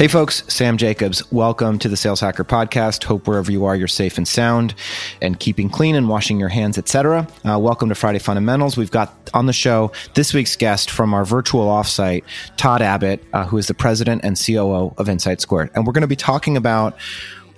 Hey, folks, Sam Jacobs. Welcome to the Sales Hacker Podcast. Hope wherever you are, you're safe and sound and keeping clean and washing your hands, etc. Uh, welcome to Friday Fundamentals. We've got on the show this week's guest from our virtual offsite, Todd Abbott, uh, who is the president and COO of Insight Squared. And we're going to be talking about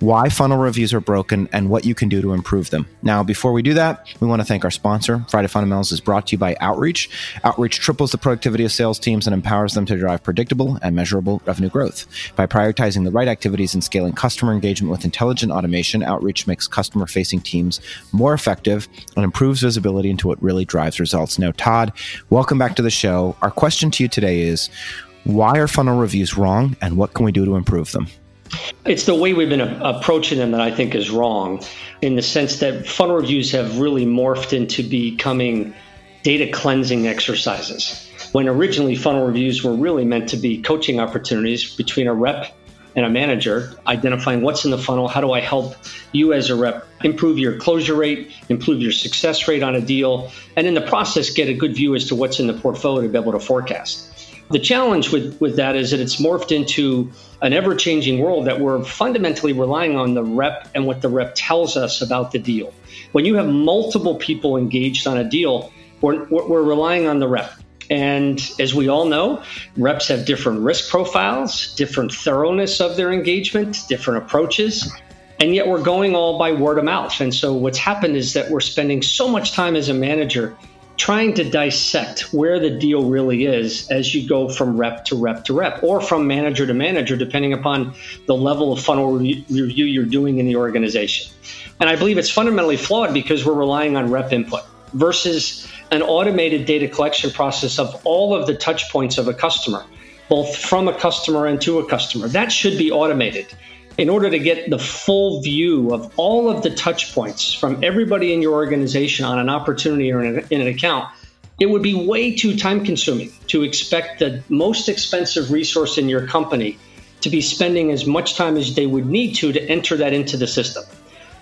why funnel reviews are broken, and what you can do to improve them. Now, before we do that, we want to thank our sponsor. Friday Fundamentals is brought to you by Outreach. Outreach triples the productivity of sales teams and empowers them to drive predictable and measurable revenue growth. By prioritizing the right activities and scaling customer engagement with intelligent automation, Outreach makes customer facing teams more effective and improves visibility into what really drives results. Now, Todd, welcome back to the show. Our question to you today is why are funnel reviews wrong, and what can we do to improve them? It's the way we've been approaching them that I think is wrong, in the sense that funnel reviews have really morphed into becoming data cleansing exercises. When originally funnel reviews were really meant to be coaching opportunities between a rep and a manager, identifying what's in the funnel, how do I help you as a rep improve your closure rate, improve your success rate on a deal, and in the process, get a good view as to what's in the portfolio to be able to forecast. The challenge with, with that is that it's morphed into an ever changing world that we're fundamentally relying on the rep and what the rep tells us about the deal. When you have multiple people engaged on a deal, we're, we're relying on the rep. And as we all know, reps have different risk profiles, different thoroughness of their engagement, different approaches. And yet we're going all by word of mouth. And so what's happened is that we're spending so much time as a manager trying to dissect where the deal really is as you go from rep to rep to rep or from manager to manager, depending upon the level of funnel review you're doing in the organization. And I believe it's fundamentally flawed because we're relying on rep input versus an automated data collection process of all of the touch points of a customer, both from a customer and to a customer. That should be automated in order to get the full view of all of the touch points from everybody in your organization on an opportunity or in, in an account, it would be way too time consuming to expect the most expensive resource in your company to be spending as much time as they would need to to enter that into the system.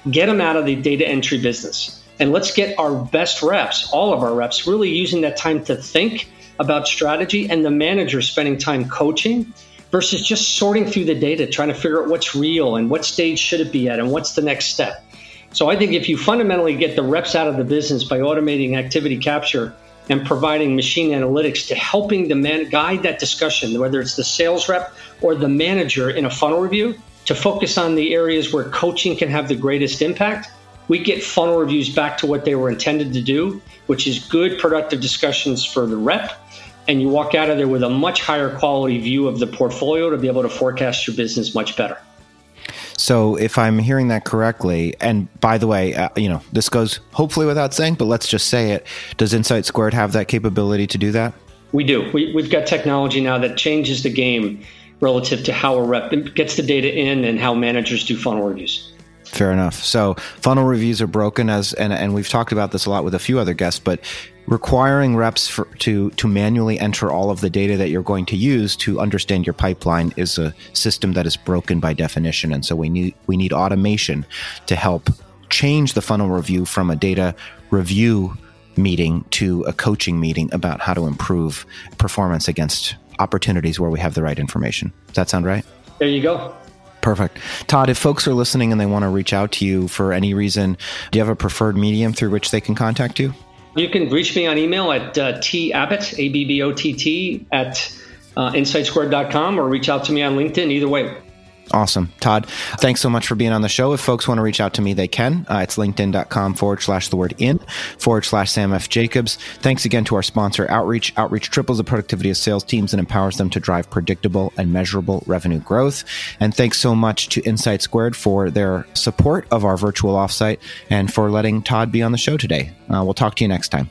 Get them out of the data entry business. And let's get our best reps, all of our reps, really using that time to think about strategy and the manager spending time coaching versus just sorting through the data, trying to figure out what's real and what stage should it be at and what's the next step. So I think if you fundamentally get the reps out of the business by automating activity capture and providing machine analytics to helping the man guide that discussion, whether it's the sales rep or the manager in a funnel review, to focus on the areas where coaching can have the greatest impact, we get funnel reviews back to what they were intended to do, which is good, productive discussions for the rep and you walk out of there with a much higher quality view of the portfolio to be able to forecast your business much better. So, if I'm hearing that correctly, and by the way, uh, you know, this goes hopefully without saying, but let's just say it. Does Insight Squared have that capability to do that? We do. We, we've got technology now that changes the game relative to how a rep gets the data in and how managers do funnel reviews. Fair enough. So funnel reviews are broken as and and we've talked about this a lot with a few other guests, but requiring reps for, to to manually enter all of the data that you're going to use to understand your pipeline is a system that is broken by definition and so we need we need automation to help change the funnel review from a data review meeting to a coaching meeting about how to improve performance against opportunities where we have the right information. Does that sound right? There you go. Perfect. Todd, if folks are listening and they want to reach out to you for any reason, do you have a preferred medium through which they can contact you? You can reach me on email at uh, tabbott, A-B-B-O-T-T, at uh, insightsquared.com or reach out to me on LinkedIn. Either way. Awesome. Todd, thanks so much for being on the show. If folks want to reach out to me, they can. Uh, it's linkedin.com forward slash the word in forward slash Sam F. Jacobs. Thanks again to our sponsor, Outreach. Outreach triples the productivity of sales teams and empowers them to drive predictable and measurable revenue growth. And thanks so much to Insight Squared for their support of our virtual offsite and for letting Todd be on the show today. Uh, we'll talk to you next time.